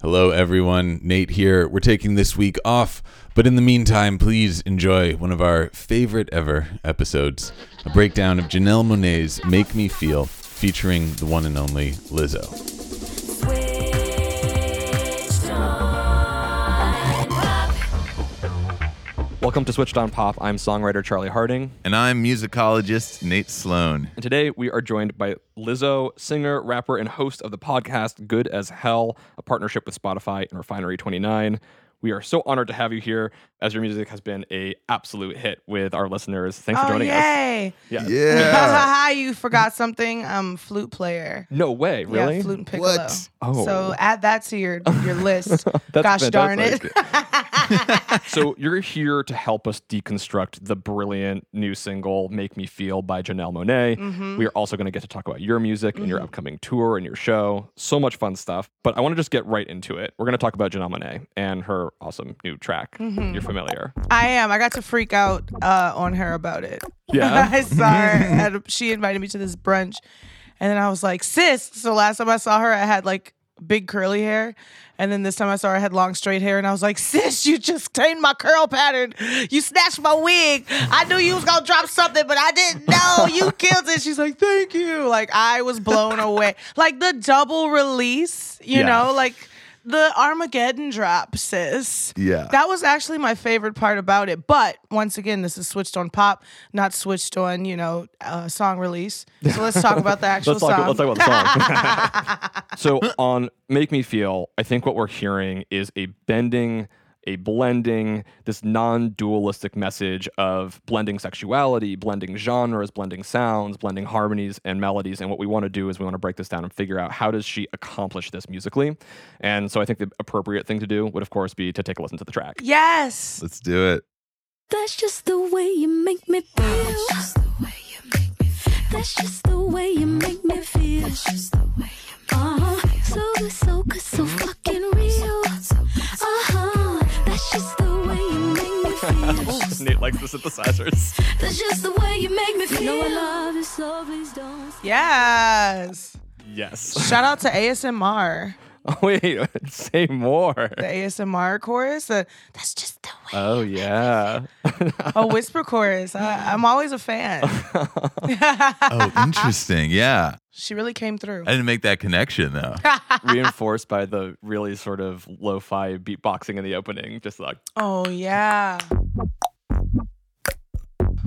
Hello, everyone. Nate here. We're taking this week off, but in the meantime, please enjoy one of our favorite ever episodes a breakdown of Janelle Monáe's Make Me Feel, featuring the one and only Lizzo. Welcome to Switched on Pop. I'm songwriter Charlie Harding. And I'm musicologist Nate Sloan. And today we are joined by Lizzo, singer, rapper, and host of the podcast Good as Hell, a partnership with Spotify and Refinery 29. We are so honored to have you here as your music has been a absolute hit with our listeners. Thanks for oh, joining yay. us. Yeah. Yeah. you forgot something. I'm flute player. No way, really? Yeah, flute and piccolo. What? Oh. So add that to your your list. That's Gosh darn it. so you're here to help us deconstruct the brilliant new single "Make Me Feel" by Janelle Monáe. Mm-hmm. We are also going to get to talk about your music and your upcoming tour and your show. So much fun stuff. But I want to just get right into it. We're going to talk about Janelle Monáe and her awesome new track. Mm-hmm. You're familiar. I am. I got to freak out uh, on her about it. Yeah? I saw her. At she invited me to this brunch, and then I was like, "Sis." So last time I saw her, I had like big curly hair, and then this time I saw her I had long straight hair, and I was like, "Sis, you just changed my curl pattern. You snatched my wig. I knew you was gonna drop something, but I didn't know you killed it." She's like, "Thank you." Like I was blown away. Like the double release, you Yeah. know, like. The Armageddon drop, sis. Yeah. That was actually my favorite part about it. But once again, this is switched on pop, not switched on, you know, uh, song release. So let's talk about the actual Let's talk, song. let's talk about the song. so on Make Me Feel, I think what we're hearing is a bending, a blending, this non-dualistic message of blending sexuality, blending genres, blending sounds, blending harmonies and melodies. And what we want to do is we want to break this down and figure out how does she accomplish this musically. And so I think the appropriate thing to do would, of course, be to take a listen to the track. yes. Let's do it. That's just the way you make me feel. That's just the way you make me feel. That's just the way you make me feel. That's just the way you make uh-huh. So good, so good, so fucking real. Nate likes the synthesizers. That's just the way you make me feel. You know I love you, so please don't. Yes. Yes. Shout out to ASMR. Oh, wait, say more. The ASMR chorus. The, That's just the way. Oh, yeah. A whisper chorus. I, I'm always a fan. Oh, interesting. Yeah. she really came through. I didn't make that connection, though. reinforced by the really sort of lo-fi beatboxing in the opening, just like Oh, yeah.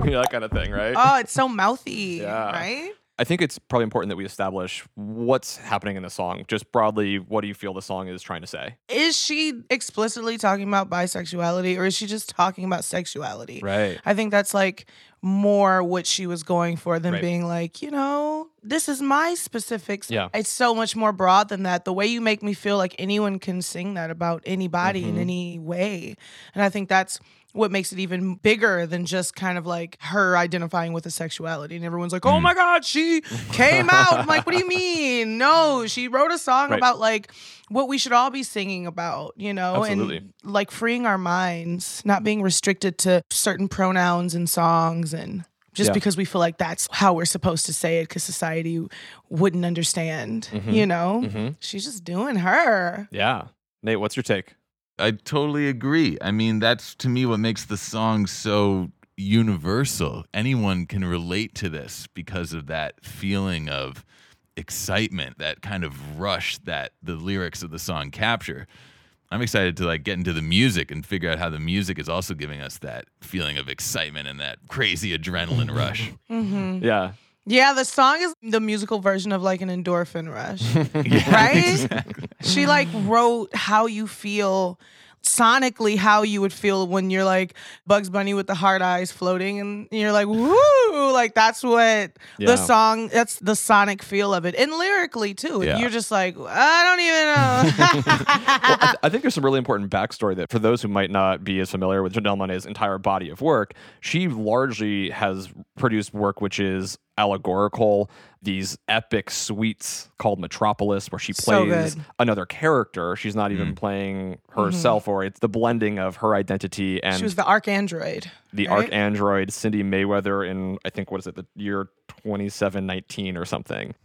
You know, that kind of thing, right? Oh, it's so mouthy. Yeah. Right? I think it's probably important that we establish what's happening in the song. Just broadly, what do you feel the song is trying to say? is she explicitly talking about bisexuality or is she just talking about sexuality? Right. I think that's like more what she was going for than Right. being like, you know, this is my specifics. Yeah. It's so much more broad than that. The way you make me feel like anyone can sing that about anybody Mm-hmm. in any way. And I think that's what makes it even bigger than just kind of like her identifying with a sexuality. And everyone's like, oh Mm. my God, she came out. I'm like, what do you mean? No, she wrote a song Right. about like what we should all be singing about, you know, Absolutely. and like freeing our minds, not being restricted to certain pronouns and songs and just Yeah. because we feel like that's how we're supposed to say it because society wouldn't understand, Mm-hmm. you know? She's just doing her. Yeah. Nate, what's your take? I totally agree. I mean, that's to me what makes the song so universal. Anyone can relate to this because of that feeling of excitement, that kind of rush that the lyrics of the song capture. I'm excited to like get into the music and figure out how the music is also giving us that feeling of excitement and that crazy adrenaline rush. Mm-hmm. Mm-hmm. Yeah. Yeah, the song is the musical version of like an endorphin rush. Yeah, Right? exactly. she like wrote how you feel sonically how you would feel when you're like Bugs Bunny with the hard eyes floating and you're like woo like that's what Yeah. the song that's the sonic feel of it and lyrically too Yeah. you're just like I don't even know well, I, th- I think there's some really important backstory that for those who might not be as familiar with Janelle Monae's entire body of work, she largely has produced work which is allegorical, these epic suites called Metropolis, where she plays good. Mm-hmm. another character. She's not even playing herself, or it's the blending of her identity and she was the ArchAndroid, the right? arc android Cindi Mayweather in I think what is it the year 2719 or something.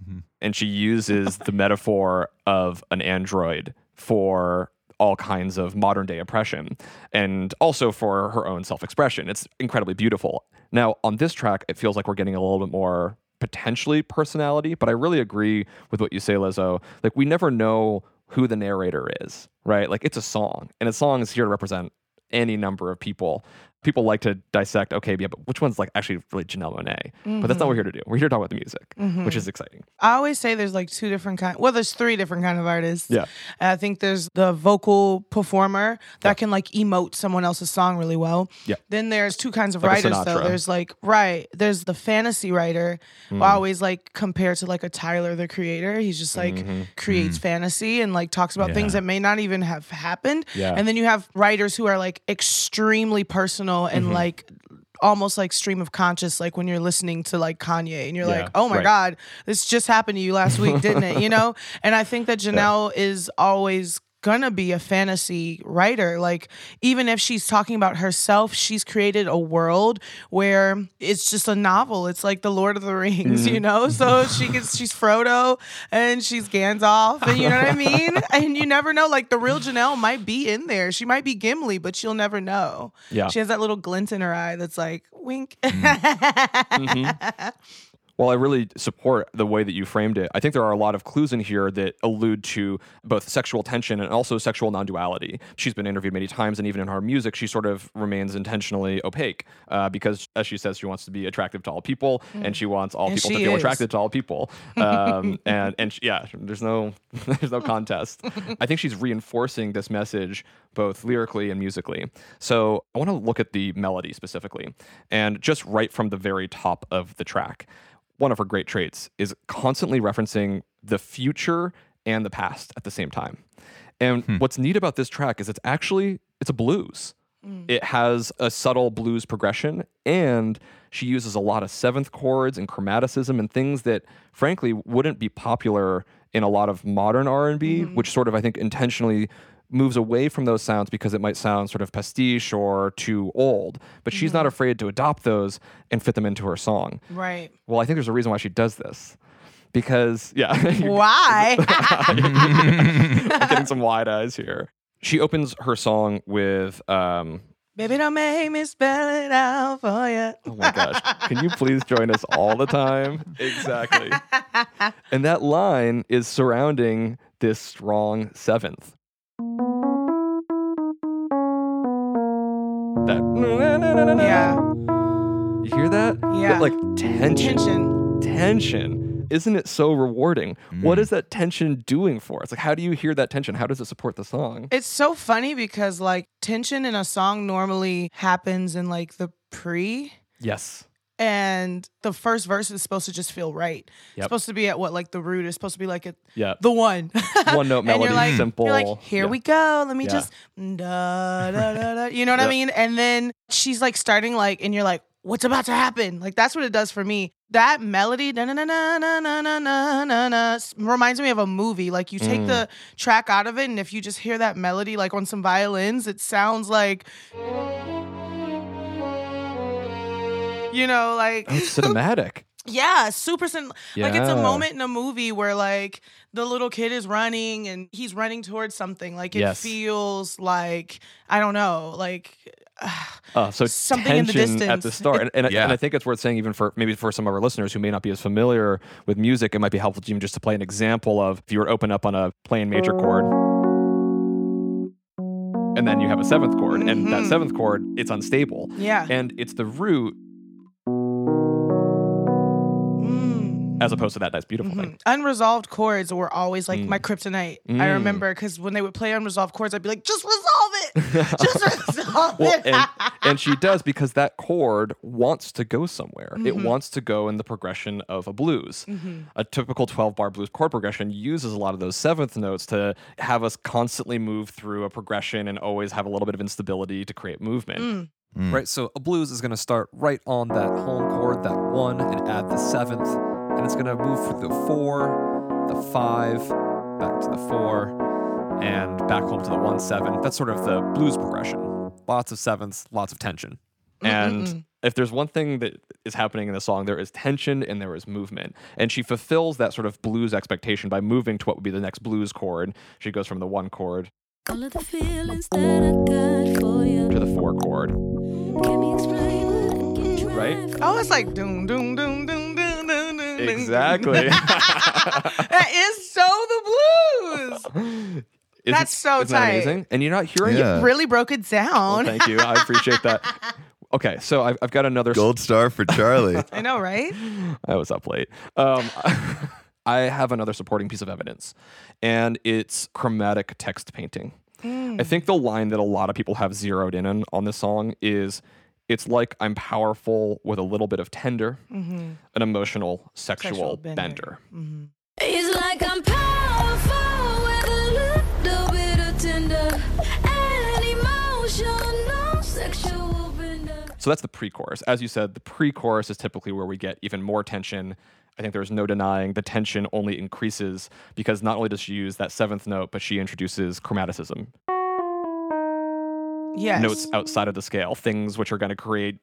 And she uses the metaphor of an android for all kinds of modern day oppression and also for her own self-expression. It's incredibly beautiful. Now, on this track it feels like we're getting a little bit more potentially personality, but I really agree with what you say Lizzo. Like we never know who the narrator is, right? Like it's a song and a song is here to represent any number of people. People like to dissect, okay, yeah, but which one's like actually really Janelle Monáe? But that's not mm-hmm. what we're here to do. We're here to talk about the music, mm-hmm. which is exciting. I always say there's like two different kind. Well, there's three different kind of artists. Yeah. And I think there's the vocal performer that can like emote someone else's song really well. Yeah. Then there's two kinds of Like writers though. There's like right. There's the fantasy writer. Who I always like compare to like a Tyler the Creator. He's just like Mm-hmm. mm-hmm. creates fantasy and like talks about things that may not even have happened. Yeah. And then you have writers who are like extremely personal and Mm-hmm. like almost like stream of conscious like when you're listening to like Kanye and you're Yeah, like oh my right. god this just happened to you last week didn't it you know and I think that Janelle is always gonna be a fantasy writer. Like even if she's talking about herself she's created a world where it's just a novel. It's like the Lord of the Rings Mm-hmm. you know? So she gets she's Frodo and she's Gandalf and you know what I mean? And you never know like the real Janelle might be in there. She might be Gimli but you'll never know. Yeah. she has that little glint in her eye that's like wink. Well, I really support the way that you framed it. I think there are a lot of clues in here that allude to both sexual tension and also sexual non duality. She's been interviewed many times, and even in her music, she sort of remains intentionally opaque uh, because, as she says, she wants to be attractive to all people and she wants all And people to feel is. attracted to all people. Um, and and she, yeah, there's no there's no contest. I think she's reinforcing this message both lyrically and musically. So I want to look at the melody specifically, and just right from the very top of the track one of her great traits is constantly referencing the future and the past at the same time. And hmm. what's neat about this track is it's actually it's a blues. Mm. It has a subtle blues progression and she uses a lot of seventh chords and chromaticism and things that frankly wouldn't be popular in a lot of modern R&B, mm-hmm. which sort of I think intentionally moves away from those sounds because it might sound sort of pastiche or too old. But she's not afraid to adopt those and fit them into her song. right. Well, I think there's a reason why she does this. Because, yeah, you're Why? getting some wide eyes here. She opens her song with, um, Baby, don't make me spell it out for you. oh my gosh, can you please join us all the time? Exactly. And that line is surrounding this strong seventh. That, Yeah. you hear that? Yeah. That, like tension. Tension. tension. Isn't it so rewarding? What mm. is that tension doing for us? Like, how do you hear that tension? How does it support the song? It's so funny because like tension in a song normally happens in like the pre Yes. And the first verse is supposed to just feel right. It's supposed to be at what like the root is supposed to be like at Yeah. the one. One note And you're melody, like- simple. You're like, here Yeah. we go. Let me Yeah. just da, da, da, da. You know what I mean? And then she's like starting like, and you're like, what's about to happen? Like that's what it does for me. That melody, na na na na na na na na na na, reminds me of a movie. Like you Mm. take the track out of it, and if you just hear that melody like on some violins, it sounds like. You know, like Oh, it's cinematic. yeah, super sim- like it's a moment in a movie where like the little kid is running and he's running towards something. Like it Yes. feels like I don't know, like Uh, so Something in the tension at the start, and, and, I- Yeah. and I think it's worth saying even for maybe for some of our listeners who may not be as familiar with music, it might be helpful to even just to play an example of if you were to open up on a playing major chord, and then you have a seventh chord, and that Mhm. seventh chord it's unstable, yeah. and it's the root as opposed to that that's beautiful Mm-hmm. thing. Unresolved chords were always like my kryptonite. I Mm. remember because when they would play unresolved chords, I'd be like, just resolve it. just resolve Well, it. and, and she does because that chord wants to go somewhere. It Mm-hmm. wants to go in the progression of a blues. A typical 12 bar blues chord progression uses a lot of those seventh notes to have us constantly move through a progression and always have a little bit of instability to create movement. Mm. Right, so a blues is going to start right on that home chord, that one, and add the seventh, and it's going to move through the four, the five, back to the four, and back home to the one seven. That's sort of the blues progression. Lots of sevenths, lots of tension. And if there's one thing that is happening in the song, there is tension and there is movement. And she fulfills that sort of blues expectation by moving to what would be the next blues chord. She goes from the one chord All of the feelings that I got for you. to the four chord. Can we explain what I can Right? oh, it's like doom, doom, doom, doom, Exactly. that is so the blues. Isn't- That's so isn't that tight. amazing? And you're not hearing it. Yeah. Really broke it Well, down. thank you. I appreciate that. Okay, so I've, I've got another. Gold star for Charlie. I know, right? I was up late. Um, I have another supporting piece of evidence, and it's chromatic text painting. I think the line that a lot of people have zeroed in on, on this song is Mm-hmm. Mm-hmm. it's like I'm powerful with a little bit of tender, an emotional sexual, Sexual bender. bender. It's like I'm powerful with a little bit of tender and emotional sexual bender. So that's the pre chorus. As you said, the pre chorus is typically where we get even more tension. I think there's no denying the tension only increases because not only does she use that seventh note, but she introduces chromaticism. Yes. notes outside of the scale, things which are going to create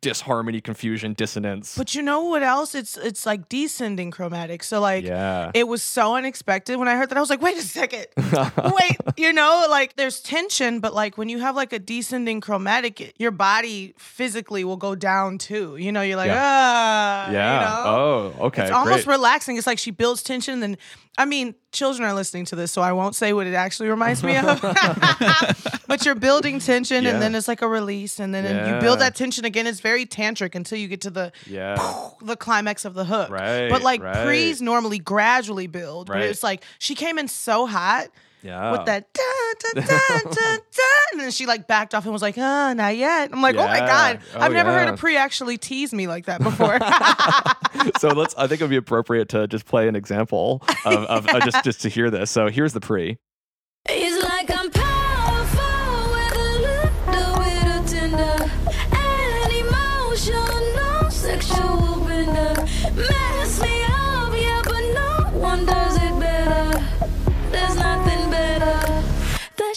disharmony, confusion, dissonance. But you know what else? It's it's like descending chromatic. So like yeah. it was so unexpected when I heard that. I was like, wait a second. wait, you know, like there's tension, but like when you have like a descending chromatic, your body physically will go down too. You know, you're like, Yeah. ah. yeah. You know? Oh, okay. It's almost great. relaxing. It's like she builds tension. Then, I mean, children are listening to this, so I won't say what it actually reminds me of. but you're building tension, Yeah. and then it's like a release, and then you build that tension again. It's very tantric until you get to the yeah. the climax of the hook. Right, But like right. pre's normally gradually build. Right. it's like she came in so hot Yeah. with that and then she like backed off and was like, "Ah, not yet." I'm like, "Oh my Yeah. god, Oh, I've never heard a pre actually tease me like that before." so let's. I think it would be appropriate to just play an example of, of, of just just to hear this. So here's the pre.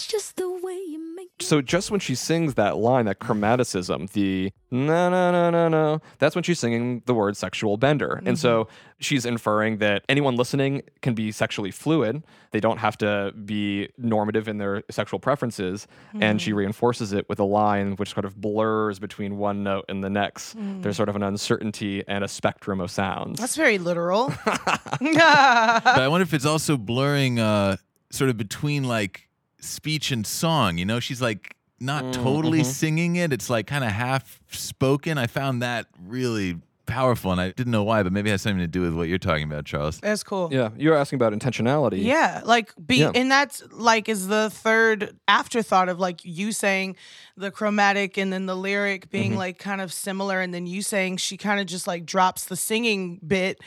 That's just the way you make me. So just when she sings that line, that chromaticism, the no no no no no, that's when she's singing the word sexual bender. And so mm-hmm. she's inferring that anyone listening can be sexually fluid. They don't have to be normative in their sexual preferences. And she mm. reinforces it with a line which sort of blurs between one note and the next. Mm. There's sort of an uncertainty and a spectrum of sounds. That's very literal. but I wonder if it's also blurring uh sort of between like speech and song. You know, she's like not mm, totally mm-hmm. singing it. It's like kind of half spoken. I found that really powerful and I didn't know why, but maybe it has something to do with what you're talking about, Charles. That's cool. yeah, you're asking about intentionality. Yeah, like be Yeah. and that's like is the third afterthought of like you saying the chromatic and then the lyric being mm-hmm. like kind of similar and then you saying she kind of just like drops the singing bit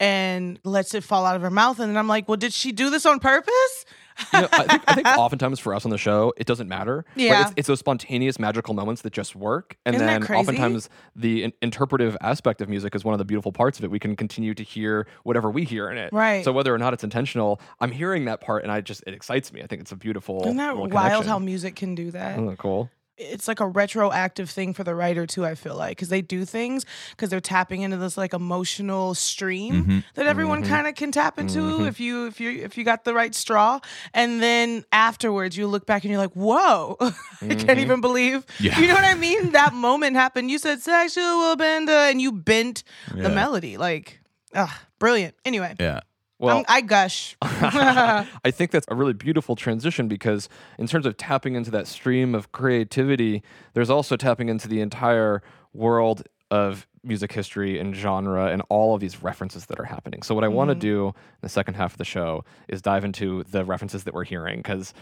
and lets it fall out of her mouth and then I'm like, "Well, did she do this on purpose?" You know, I, think, I think oftentimes for us on the show, it doesn't matter. Right? Yeah. It's, it's those spontaneous, magical moments that just work. And Isn't then oftentimes the in- interpretive aspect of music is one of the beautiful parts of it. We can continue to hear whatever we hear in it. Right. So whether or not it's intentional, I'm hearing that part and I just, it excites me. I think it's a beautiful. Isn't that wild connection. how music can do that? Isn't that cool? It's like a retroactive thing for the writer too i feel like because they do things because they're tapping into this like emotional stream mm-hmm. that everyone mm-hmm. kind of can tap into mm-hmm. if you if you if you got the right straw. And then afterwards you look back and you're like whoa. I can't even believe. Yeah. you know what i mean? That moment happened. You said sexual bend and you bent the melody. Like ah, brilliant. Anyway. Yeah. Well, I'm- i gush I think that's a really beautiful transition because, in terms of tapping into that stream of creativity, there's also tapping into the entire world of music history and genre and all of these references that are happening. So what I want to mm-hmm. do in the second half of the show is dive into the references that we're hearing because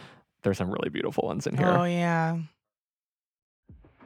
there's some really beautiful ones in here. Oh yeah.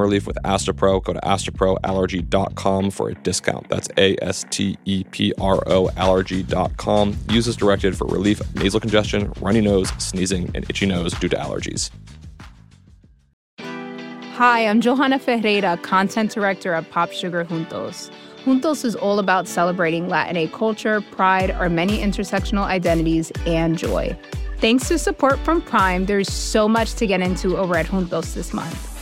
relief with Astepro. Go to asteproallergy.com for a discount. That's A S T E P R O allergy.com. Use as directed for relief of nasal congestion, runny nose, sneezing, and itchy nose due to allergies. Hi, I'm Johanna Ferreira, content director at Pop Sugar Juntos. Juntos is all about celebrating Latin culture, pride, our many intersectional identities, and joy. Thanks to support from Prime, there's so much to get into over at Juntos this month.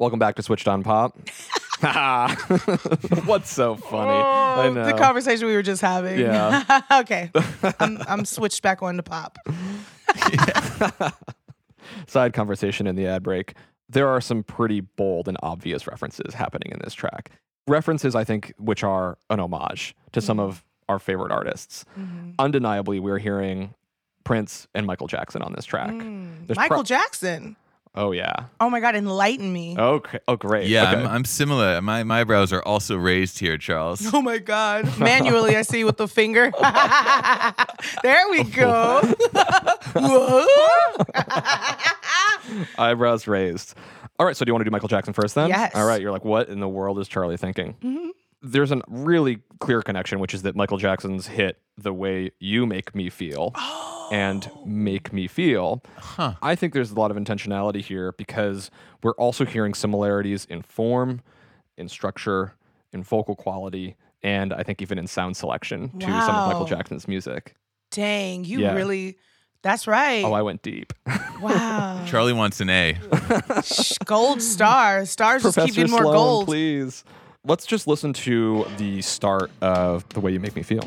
Welcome back to Switched on Pop. What's so funny? Oh, I Oh, know. the conversation we were just having. Yeah. okay. I'm, I'm switched back on to pop. Side conversation in the ad break. There are some pretty bold and obvious references happening in this track. References, I think, which are an homage to some mm-hmm. of our favorite artists. Mm-hmm. Undeniably, we're hearing Prince and Michael Jackson on this track. Mm. There's Michael pro- Jackson. Oh yeah. Oh my God, enlighten me. Oh, okay. Oh great. Yeah, Okay. I'm, I'm similar. My my eyebrows are also raised here, Charles. Oh my God. Manually, I see with the finger. there we go. Eyebrows raised. All right. So do you want to do Michael Jackson first then? Yes. All right. You're like, what in the world is Charlie thinking? Mm-hmm. There's a really clear connection, which is that Michael Jackson's hit "The Way You Make Me Feel" and oh. "Make Me Feel." I think there's a lot of intentionality here because we're also hearing similarities in form, in structure, in vocal quality, and I think even in sound selection to some of Michael Jackson's music. Dang, you Yeah. really, that's right. Oh, I went deep. wow. Charlie wants an A. Gold star. Stars just keep Professor getting more Sloan, gold. please. Let's just listen to the start of The Way You Make Me Feel.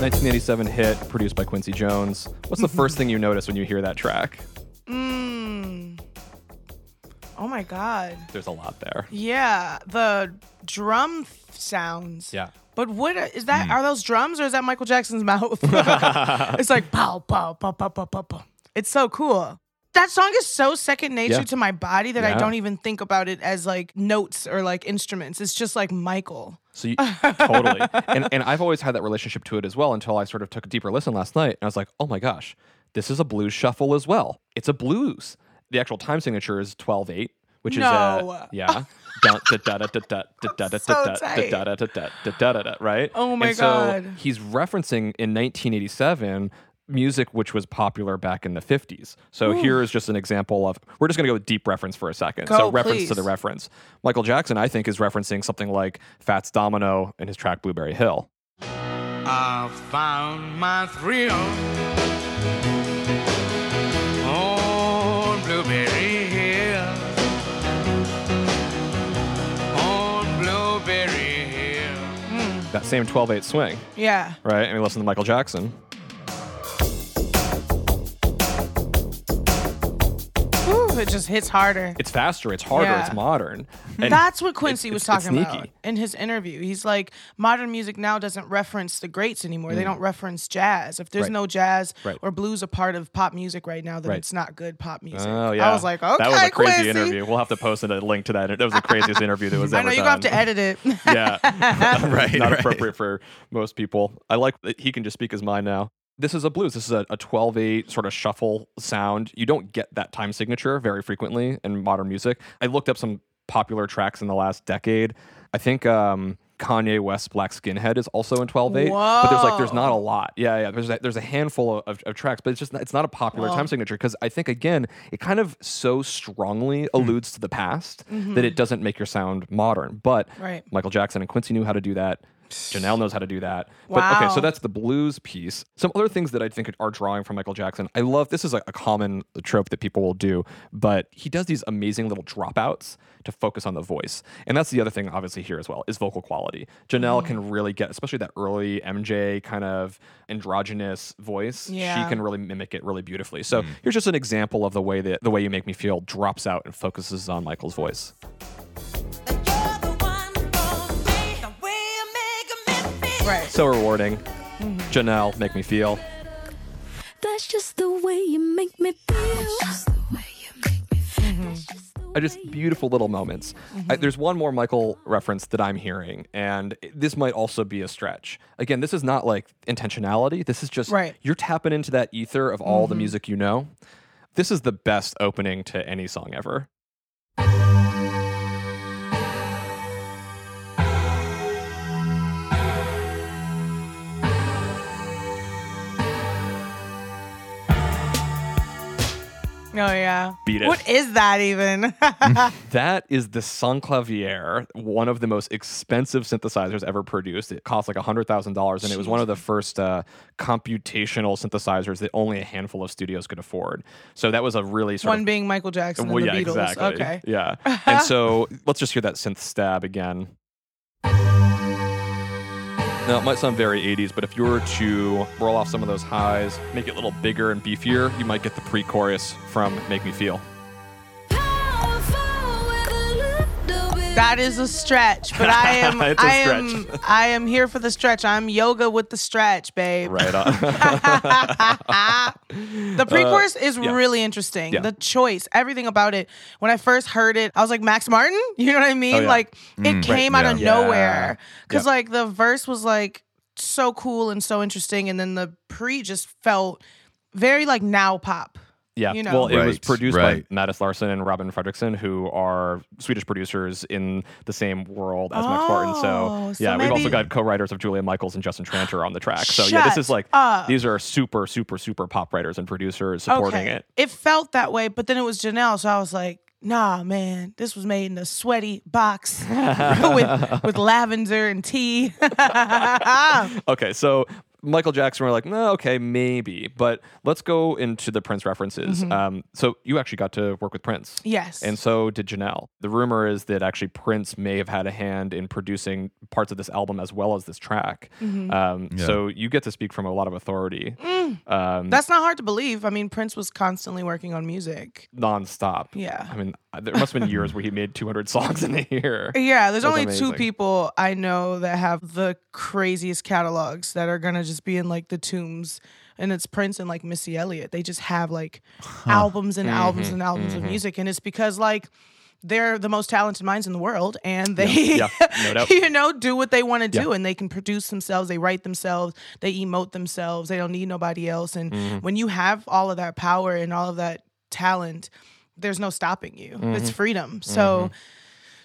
Nineteen eighty-seven hit, produced by Quincy Jones. What's the first thing you notice when you hear that track? Mm. Oh my God. There's a lot there. Yeah, the drum th- sounds. Yeah. But what is that? Mm. Are those drums or is that Michael Jackson's mouth? it's like pow, pow, pow, pow, pow, pow, pow. It's so cool. That song is so second nature yeah. to my body that yeah. I don't even think about it as like notes or like instruments. It's just like Michael. So you, totally. And and I've always had that relationship to it as well until I sort of took a deeper listen last night and I was like, "Oh my gosh, this is a blues shuffle as well. It's a blues." The actual time signature is 12/8, which no. is a yeah. right? Oh my and god! So he's referencing in 1987 music which was popular back in the 50s. So Ooh. here is just an example of we're just going to go with deep reference for a second. Go, so reference please. to the reference. Michael Jackson, I think, is referencing something like Fats Domino in his track Blueberry Hill. I found my thrill That same 12/8 swing, Yeah. right? And we listen to Michael Jackson. Of it just hits harder. It's faster. It's harder. Yeah. It's modern. And That's what Quincy it's- was it's- it's talking about in his interview. He's like, modern music now doesn't reference the greats anymore. They don't reference jazz. If there's Mm. Right. no jazz Right. or blues a part of pop music right now, then Right. it's not good pop music. Oh yeah, I was like, okay, that was a crazy Quincy. interview. We'll have to post a link to that. That was the craziest interview that was I ever know you're done. gonna have to edit it. yeah, Right, Not right. appropriate for most people. I like that he can just speak his mind now. This is a blues. This is a, a 12-8 sort of shuffle sound. You don't get that time signature very frequently in modern music. I looked up some popular tracks in the last decade. I think um, Kanye West's Black Skinhead is also in 12-8. But there's like there's not a lot. Yeah, yeah. There's a, there's a handful of, of tracks, but it's just not, it's not a popular time signature because I think again it kind of so strongly alludes to the past that it doesn't make your sound modern. But Right. Michael Jackson and Quincy knew how to do that. Janelle knows how to do that. But okay, so that's the blues piece. Some other things that I think are drawing from Michael Jackson. I love this is a, a common trope that people will do, but he does these amazing little dropouts to focus on the voice. And that's the other thing obviously here as well is vocal quality. Janelle can mm. really get especially that early MJ kind of androgynous voice. Yeah. She can really mimic it really beautifully. So mm. here's just an example of the way that the way you make me feel drops out and focuses on Michael's voice. Right. So rewarding. Janelle, make me feel. That's just the way you make me feel. I just beautiful little moments. I, there's one more Michael reference that I'm hearing, and this might also be a stretch. Again, this is not like intentionality. This is just Right. you're tapping into that ether of all the music you know. This is the best opening to any song ever. Oh yeah. Beat it. What is that even? That is the Synclavier, one of the most expensive synthesizers ever produced. It cost like $100,000, and it was one of the first uh, computational synthesizers that only a handful of studios could afford. So that was a really sort One of being Michael Jackson and the yeah, Beatles. exactly. Okay. Yeah. and so let's just hear that synth stab again. Now, it might sound very 80s, but if you were to roll off some of those highs, make it a little bigger and beefier, you might get the pre chorus from Make Me Feel. That is a stretch, but I am It's a I am stretch. I am here for the stretch. I'm yoga with the stretch, babe. Right on. The pre-chorus is Uh, yeah. really interesting. Yeah. The choice, everything about it. When I first heard it, I was like Max Martin. You know what I mean? Oh, yeah. Like it came out of nowhere because Yeah. like the verse was like so cool and so interesting, and then the pre just felt very like now pop. Yeah. You know. Well, it was produced right. by Mattias Larsson and Robin Fredriksson, who are Swedish producers in the same world as Max Martin. Oh, So, so yeah, we've also got co-writers of Julia Michaels and Justin Tranter on the track. So yeah, this is like up. these are super, super, super pop writers and producers supporting okay. it. felt that way, but then it was Janelle, so I was like, nah, man, this was made in a sweaty box with with lavender and tea. Okay, so Michael Jackson, we're like, no, okay, maybe, but let's go into the Prince references. Um, so you actually got to work with Prince. yes. And so did Janelle. The rumor is that actually Prince may have had a hand in producing parts of this album as well as this track. Mm-hmm. Um, Yeah. So you get to speak from a lot of authority, um, That's not hard to believe. I mean, Prince was constantly working on music. nonstop. Yeah. I mean, uh, there must have been years where he made 200 songs in a year. Yeah, there's That's only two people I know that have the craziest catalogs that are gonna just be in like the tombs. And it's Prince and like Missy Elliott. They just have like albums and albums Mm-hmm. and albums of music. And it's because like they're the most talented minds in the world and they Yeah, no you know do what they want to do Yeah. and they can produce themselves they write themselves they emote themselves they don't need nobody else and Mm-hmm. when you have all of that power and all of that talent there's no stopping you Mm-hmm. it's freedom so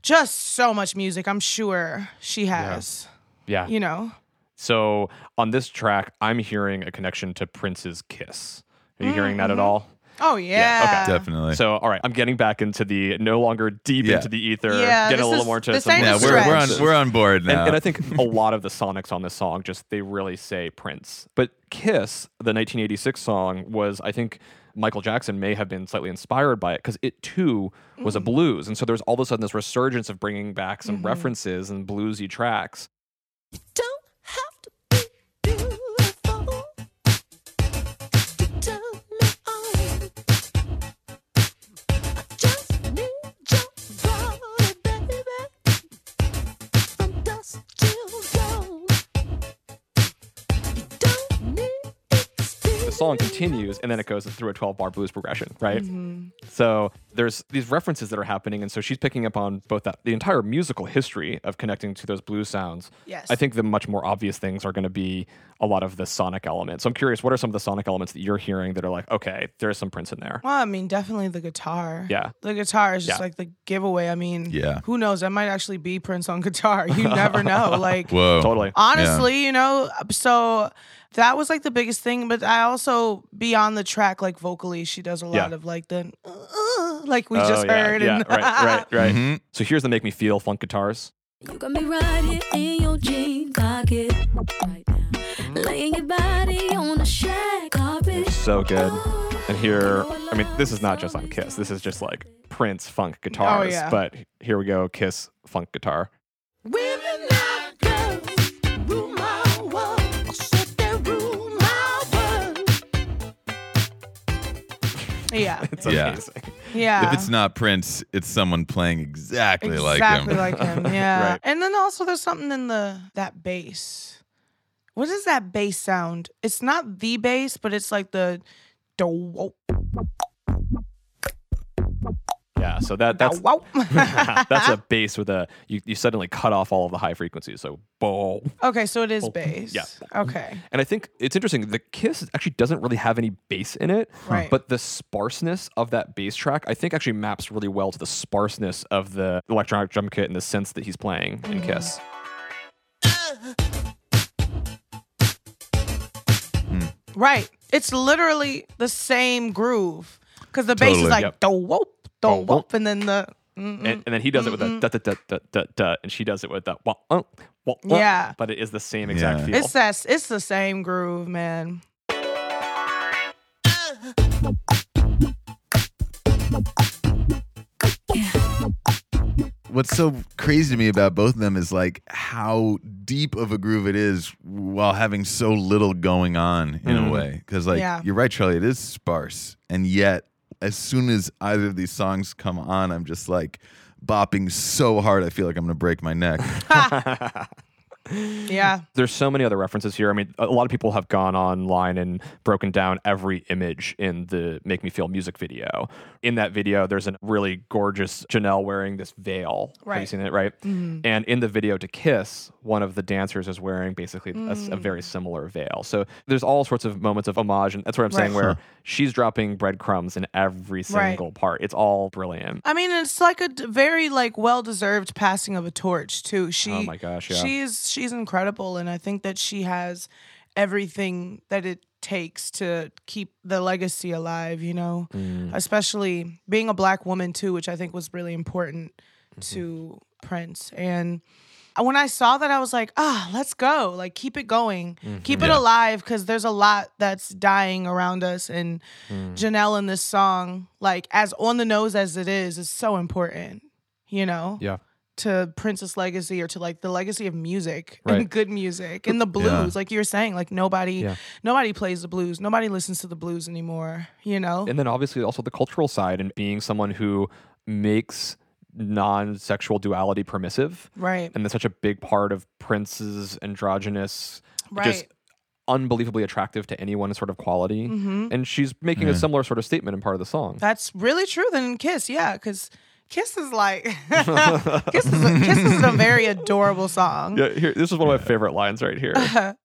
just so much music i'm sure she has Yeah. you know So on this track, I'm hearing a connection to Prince's Kiss. Are you hearing that Mm-hmm. at all? oh yeah, Definitely. So, all right, I'm getting back into the no longer deep Yeah. into the ether, Yeah, getting this a little is- more to this some ain't yeah, we're, we're on we're on board And, now. and I think a lot of the sonics on this song just they really say Prince. But Kiss, the 1986 song, was I think Michael Jackson may have been slightly inspired by it because it too was a Mm. blues, and so there's all of a sudden this resurgence of bringing back some Mm-hmm. references and bluesy tracks. Don't have to be song continues and then it goes through a 12 bar blues progression, right? Mm-hmm. So there's these references that are happening. And so she's picking up on both that, the entire musical history of connecting to those blues sounds. Yes. I think the much more obvious things are going to be a lot of the sonic elements. So I'm curious, what are some of the sonic elements that you're hearing that are like, okay, there's some Prince in there? Well, I mean, definitely the guitar. Yeah. The guitar is just Yeah. like the giveaway. I mean, Yeah. who knows? That might actually be Prince on guitar. You never know. Like, Whoa. Totally. honestly, you know, so that was like the biggest thing. But I also, beyond the track, like vocally, she does a lot Yeah. of like the, uh, like we Oh, just yeah, heard. Yeah, and right, right, right. Mhm. So here's the Make Me Feel funk guitars. You got me right here in your jean pocket right now. Mm-hmm. Laying your body on the shag carpet. So good. And here, I mean, this is not just on Kiss. This is just like Prince funk oh, guitars. Oh, yeah. But here we go, Kiss funk guitar. Women now, girls, rule my world. Set their rule my world. yeah. It's Yeah. amazing. Yeah. If it's not Prince, it's someone playing exactly, like him. exactly like him. Yeah. Right. And then also there's something in the that bass. What is that bass sound? It's not the bass, but it's like the Yeah, so that that's that's a bass with a you, you suddenly cut off all of the high frequencies. So boom. Okay, so it is bass. Yeah. Okay. And I think it's interesting. The Kiss actually doesn't really have any bass in it, Right. but the sparseness of that bass track, I think, actually maps really well to the sparseness of the electronic drum kit and the synths that he's playing in Mm-hmm. Kiss. Right. It's literally the same groove. Because the bass Totally. is like Yep. do whoop, do Whoop, whoop. whoop, and then the And, and then he does it with a da da da da da da, and she does it with the wah, uh, wah, wah, Yeah. But it is the same exact Yeah. feel. it's that it's the same groove, man. What's so crazy to me about both of them is like how deep of a groove it is while having so little going on in Mhm. a way. Because like Yeah. you're right, Charlie, it is sparse, and yet as soon as either of these songs come on, I'm just like bopping so hard I feel like I'm gonna break my neck. Yeah. There's so many other references here. I mean, a lot of people have gone online and broken down every image in the Make Me Feel music video. In that video, there's a really gorgeous Janelle wearing this veil. Have you Right. seen it, right? Mm-hmm. And in the video to Kiss, one of the dancers is wearing basically a mm. very similar veil. So there's all sorts of moments of homage. And that's what I'm saying, Right. where she's dropping breadcrumbs in every Right. single part. It's all brilliant. I mean, it's like a very like well-deserved passing of a torch too. She, Oh my gosh, yeah. she's she's incredible, and I think that she has everything that it takes to keep the legacy alive. You know, Mm. especially being a black woman too, which I think was really important Mm-hmm. to Prince. And when I saw that, I was like, ah, let's go. Like, keep it going, keep it Yeah. alive, because there's a lot that's dying around us. And Mm. Janelle in this song, like as on the nose as it is, is so important. You know, Yeah. to Prince's legacy or to like the legacy of music Right. and good music and the blues. Like you were saying, like nobody, Yeah. nobody plays the blues. Nobody listens to the blues anymore. You know, and then obviously also the cultural side and being someone who makes non-sexual duality permissive right? and that's such a big part of prince's androgynous Right. just unbelievably attractive to anyone sort of quality hmm and she's making a similar sort of statement in part of the song That's really true. Then Kiss, yeah, because Kiss is like Kiss is a, Kiss is a very adorable song. yeah here this is one of my favorite lines right here Got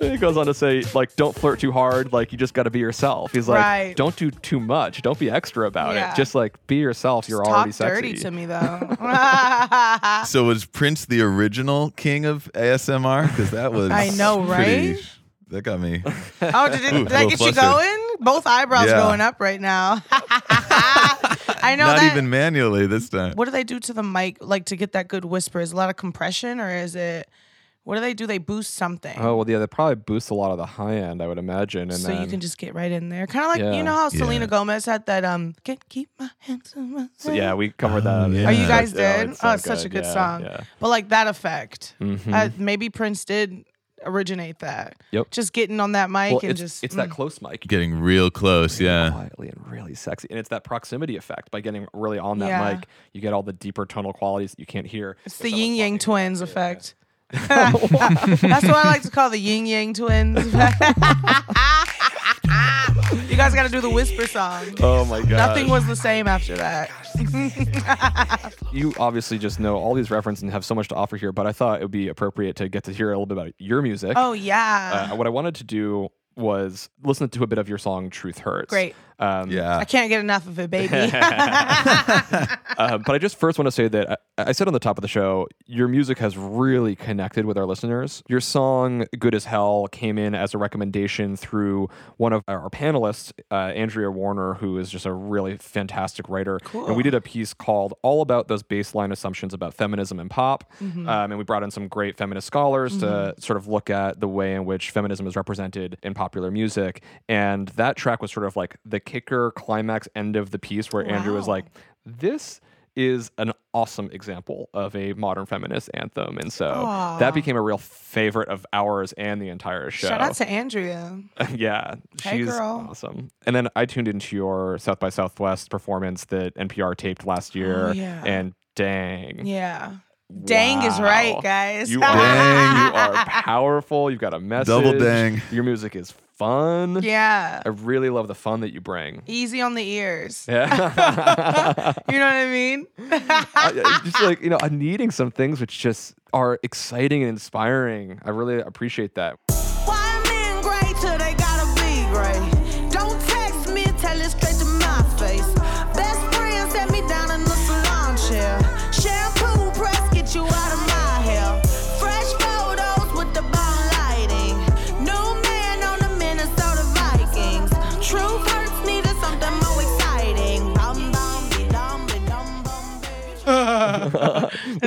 he goes on to say like don't flirt too hard like you just got to be yourself he's like Right. don't do too much don't be extra about Yeah. it just like be yourself you're Talk already sexy dirty to me though. so was Prince the original king of ASMR? Because that was I know, pretty- right? That got me. oh, did, it, Ooh, did I little get you flustered. going? Both eyebrows Yeah. going up right now. I know Not that. even manually this time. what do they do to the mic, like to get that good whisper? Is it a lot of compression, or is it? What do they do? They boost something. oh well yeah they probably boost a lot of the high end i would imagine and so then you can just get right in there, kind of like Yeah. you know how Yeah. Selena Gomez had that um, can't keep my hands on myself. So yeah, we covered that. yeah. Oh, you guys Yeah, did? it's oh, so it's such a good yeah, song. Yeah. But like that effect, Mhm. uh, maybe Prince did originate that. Yep. Just getting on that mic Well, and it's, just it's that mm. close mic. Getting real close, yeah. quietly and really sexy. And it's that proximity effect. By getting really on that Yeah. mic, you get all the deeper tonal qualities that you can't hear. It's the Ying Yang Twins effect. That's what I like to call the Ying Yang Twins. you guys got to do the whisper song. Oh my god. Nothing was the same after that. you obviously just know all these references and have so much to offer here, but I thought it would be appropriate to get to hear a little bit about your music. Oh yeah, Uh, what I wanted to do was listen to a bit of your song "Truth Hurts." great. Um, Yeah. I can't get enough of it, baby. uh, but I just first want to say that I, I said on the top of the show, your music has really connected with our listeners. Your song "Good as Hell" came in as a recommendation through one of our panelists, uh, Andrea Warner, who is just a really fantastic writer. And we did a piece called "All About Those Baseline Assumptions About Feminism and Pop," um, and we brought in some great feminist scholars to sort of look at the way in which feminism is represented in popular music. And that track was sort of like the kicker climax end of the piece, where Andrew was like, "This." is an awesome example of a modern feminist anthem. And so Aw. that became a real favorite of ours and the entire show. Shout out to Andrea. yeah, Hey, she's girl. awesome. And then I tuned into your South by Southwest performance that NPR taped last oh, year. Oh, yeah. And dang. Yeah. Dang is right, guys. You are, Dang. you are powerful. You've got a message. Double dang. Your music is fun. yeah. I really love the fun that you bring. Easy on the ears. Yeah. You know what I mean? I- I just like you know, I'm needing some things which just are exciting and inspiring. I really appreciate that.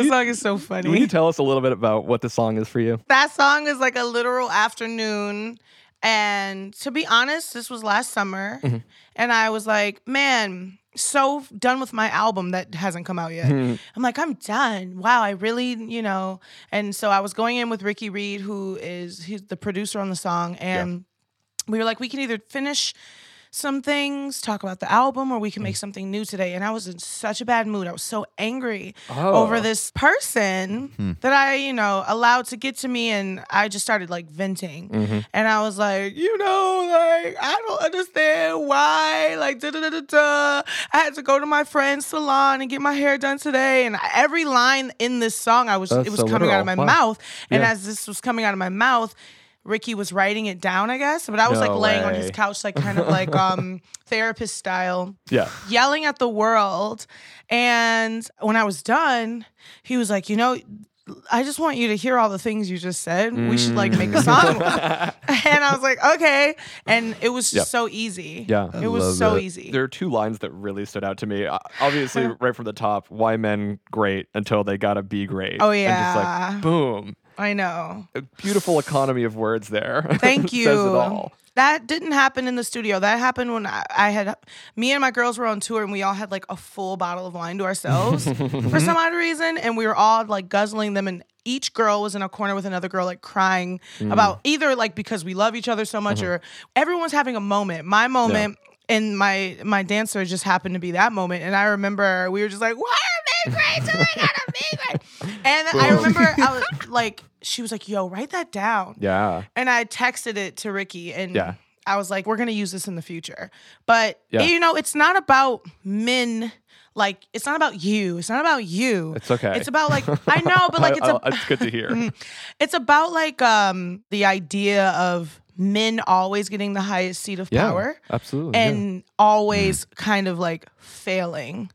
This song is so funny. Can you tell us a little bit about what the song is for you? that song is like a literal afternoon. And to be honest, this was last summer. Mm-hmm. And I was like, man, so done with my album that hasn't come out yet. Mm-hmm. I'm like, I'm done. Wow, I really, you know. And so I was going in with Ricky Reed, who is he's the producer on the song, and we were like, we can either finish some things, talk about the album, or we can Mm. make something new today. And I was in such a bad mood. I was so angry Oh. over this person that I, you know, allowed to get to me. And I just started like venting. Mm-hmm. And I was like, you know, like, I don't understand why. Like, da da da da da. I had to go to my friend's salon and get my hair done today. And every line in this song, I was, That's it was so coming out of my. Wow. mouth. And Yeah. as this was coming out of my mouth, Ricky was writing it down, I guess. But I was No like laying on his couch, like kind of like um therapist style, Yeah. yelling at the world. And when I was done, he was like, you know, I just want you to hear all the things you just said. We should like make a song. and I was like, okay. And it was just Yeah. so easy. Yeah. It was so it. easy. There are two lines that really stood out to me. Uh, Obviously, right from the top, why men great until they gotta be great. Oh, And just yeah. like boom. I know. A beautiful economy of words there. Thank you. Says it all. That didn't happen in the studio. That happened when I, I had me and my girls were on tour and we all had like a full bottle of wine to ourselves for some odd reason, and we were all like guzzling them. And each girl was in a corner with another girl, like crying Mm. about either like because we love each other so much, Mm-hmm. or everyone's having a moment. My moment. And my my dancer just happened to be that moment, and I remember we were just like, "Why great? till they gotta be great?" And I remember I was like, she was like, "Yo, write that down." Yeah. And I texted it to Ricky and Yeah. I was like, we're gonna use this in the future. But Yeah. you know, it's not about men like it's not about you. It's not about you. It's okay. It's about like I know, but like it's I- a, I- it's good to hear. it's about like um the idea of men always getting the highest seat of Yeah, power absolutely, yeah. and always kind of like failing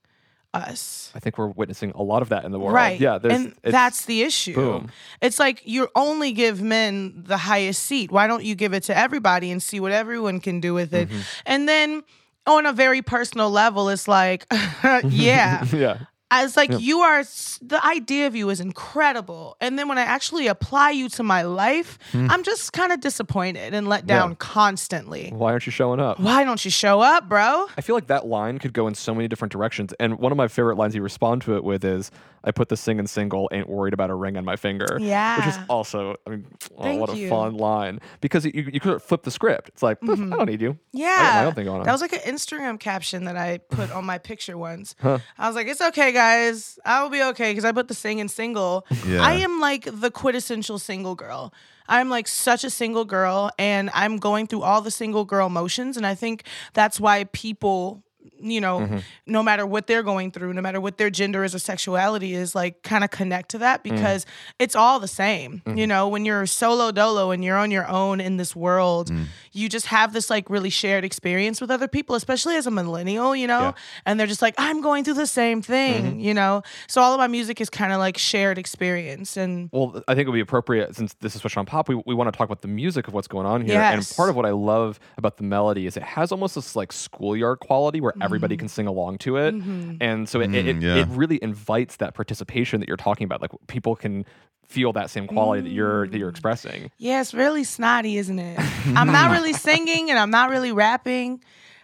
us. I think we're witnessing a lot of that in the world. Right. Yeah. there's- and it's- that's the issue. boom. It's like you only give men the highest seat. Why don't you give it to everybody and see what everyone can do with it? Mm-hmm. And then on a very personal level, it's like, yeah, yeah. I was like, you are, the idea of you is incredible. And then when I actually apply you to my life, hmm. I'm just kind of disappointed and let down constantly. Why aren't you showing up? Why don't you show up, bro? I feel like that line could go in so many different directions. And one of my favorite lines you respond to it with is, I put the singing single, ain't worried about a ring on my finger. Yeah. Which is also, I mean, oh, what a you. fun line. Because you, you could flip the script. It's like, "Poof, I mm-hmm. don't need you. I got Yeah. my own thing going on. That was like an Instagram caption that I put on my picture once. I was like, it's okay, guys. I will be okay because I put the singing single. Yeah. I am like the quintessential single girl. I'm like such a single girl and I'm going through all the single girl motions. And I think that's why people, you know, Mm-hmm. no matter what they're going through, no matter what their gender is or sexuality is, like kind of connect to that Mm. because it's all the same. Mm-hmm. You know, when you're solo dolo and you're on your own in this world, Mm. You just have this like really shared experience with other people, especially as a millennial, you know? Yeah. Mm-hmm. And they're just like, I'm going through the same thing, you know? So all of my music is kind of like shared experience. And Well, I think it would be appropriate since this is Switch on Pop. We, we want to talk about the music of what's going on here. And part of what I love about the melody is it has almost this like schoolyard quality where everybody can sing along to it. And so it, it, Mm, it, yeah. it really invites that participation that you're talking about. Like people can feel that same quality that you're that you're mm. expressing. yeah, it's really snotty, isn't it? I'm not really singing and I'm not really rapping.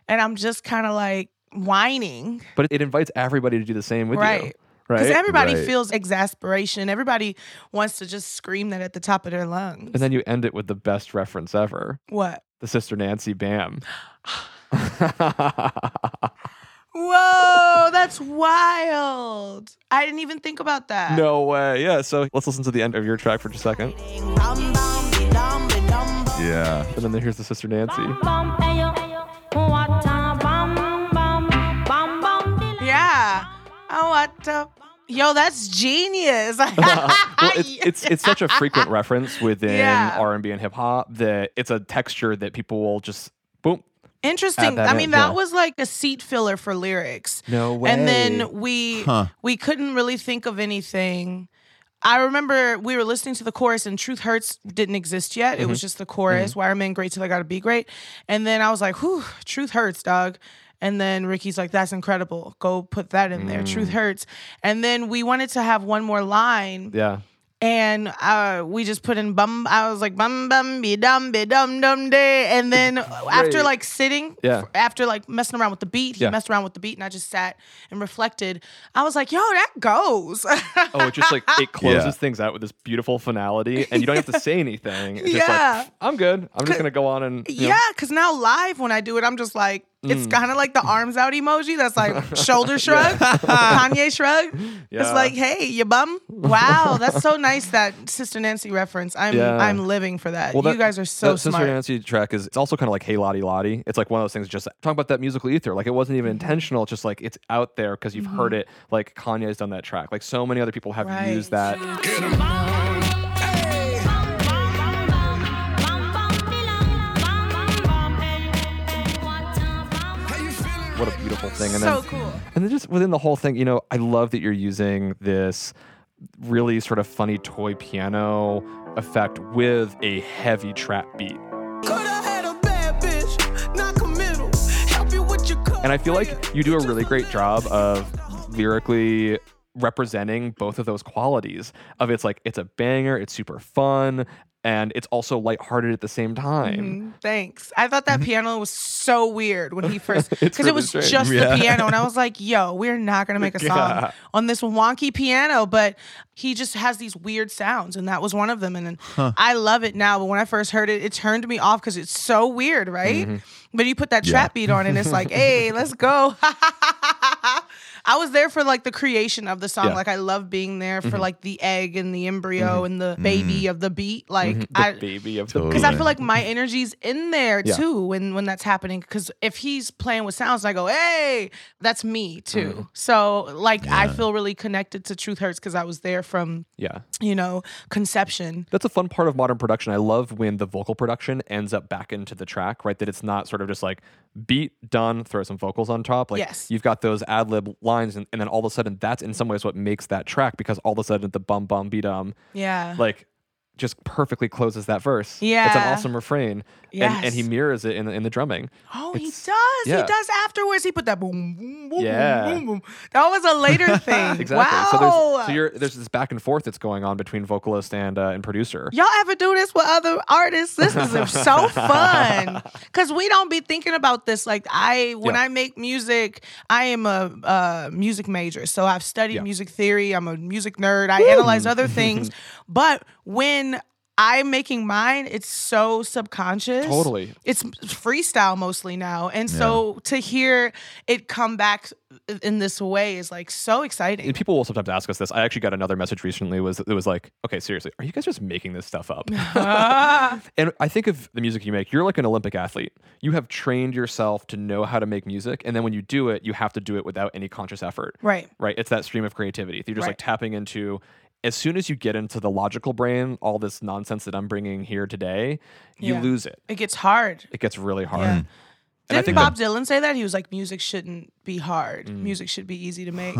And I'm just kind of like whining. But it invites everybody to do the same with you. Right. Right. Because everybody Right. feels exasperation. Everybody wants to just scream that at the top of their lungs. and then you end it with the best reference ever. what? The Sister Nancy Bam. Whoa, that's wild. I didn't even think about that. no way. Yeah. So let's listen to the end of your track for just a second. Yeah. And then here's the Sister Nancy. Yeah. Oh, what the? Yo, that's genius. well, it's, it's it's such a frequent reference within Yeah. R and B and hip hop that it's a texture that people will just boom. Interesting. I mean, that yeah. was like a seat filler for lyrics. No way. And then we Huh. we couldn't really think of anything. I remember we were listening to the chorus and Truth Hurts didn't exist yet. It was Mm-hmm. just the chorus. Why are men great till they gotta be great? And then I was like, whew, Truth Hurts, dog. And then Ricky's like, that's incredible. Go put that in there. Truth Mm. hurts. And then we wanted to have one more line yeah. And uh, we just put in bum. I was like bum bum be dum be dum dum day, and then after like sitting, Yeah. after like messing around with the beat, he Yeah. messed around with the beat, and I just sat and reflected. I was like, yo, that goes. Oh, it just like it closes Yeah. things out with this beautiful finality, and you don't have to say anything. It's just Yeah. like I'm good. I'm just gonna go on and yeah, because now live when I do it, I'm just like. Mm. It's kind of like the arms out emoji. That's like shoulder shrug, Kanye shrug. It's Yeah. like, hey, you bum. Wow, that's so nice. That Sister Nancy reference. I'm Yeah. I'm living for that. Well, you guys are so that Sister smart. Nancy track is it's also kind of like Hey La Di Da Di. It's like one of those things. Just talking about that musical ether. Like it wasn't even Mm-hmm. intentional. It's just like it's out there because you've heard it. Like Kanye's done that track. Like so many other people have Right. used that. What a beautiful thing. And so then cool. and then just within the whole thing, you know, I love that you're using this really sort of funny toy piano effect with a heavy trap beat. Coulda had a bad bitch, not committal. Help you with your And I feel like you do a really great job of lyrically representing both of those qualities of it's like it's a banger, it's super fun, and it's also lighthearted at the same time. Mm, Thanks. I thought that piano was so weird when he first Mm-hmm. Because it was strange. just Yeah. the piano, and I was like, "Yo, we're not gonna make a song Yeah. on this wonky piano." But he just has these weird sounds, and that was one of them. And then I love it now, but when I first heard it, it turned me off because it's so weird, right? Mm-hmm. But you put that trap beat on, and it's like, "Hey, let's go." I was there for like the creation of the song. Yeah. Mm-hmm. Like I love being there for like the egg and the embryo and the baby of the beat. Like The I baby of the because I feel like my energy's in there Yeah. too when when that's happening. Because if he's playing with sounds, I go, "Hey, that's me too." Mm-hmm. So like I feel really connected to Truth Hurts because I was there from Yeah. you know conception. That's a fun part of modern production. I love when the vocal production ends up back into the track, right? That it's not sort of just like beat, done, throw some vocals on top. Like Yes. you've got those ad lib lines, and, and then all of a sudden, that's in some ways what makes that track because all of a sudden the bum bum beat um Yeah. like just perfectly closes that verse. Yeah. It's an awesome refrain. And, and he mirrors it in the, in the drumming. Oh, he does. yeah. He does afterwards. He put that boom, boom, boom, Yeah. boom, boom, boom. That was a later thing. Exactly. Wow. So there's so you're there's this back and forth that's going on between vocalist and uh, and producer. Y'all ever do this with other artists? This is so fun because we don't be thinking about this. Like I, when Yeah. I make music, I am a, uh music major, so I've studied Yeah. music theory. I'm a music nerd. I analyze other things, but when I'm making mine, it's so subconscious. Totally. It's freestyle mostly now. And so to hear it come back in this way is like so exciting. And people will sometimes ask us this. I actually got another message recently. Was it was like, okay, seriously, are you guys just making this stuff up? and I think of the music you make. You're like an Olympic athlete. You have trained yourself to know how to make music, and then when you do it, you have to do it without any conscious effort. Right. Right. It's that stream of creativity. You're just like tapping into. As soon as you get into the logical brain, all this nonsense that I'm bringing here today, you Yeah. lose it. It gets hard. It gets really hard. Yeah. And I Didn't think Bob that- Dylan say that? He was like, music shouldn't be hard. Mm. Music should be easy to make.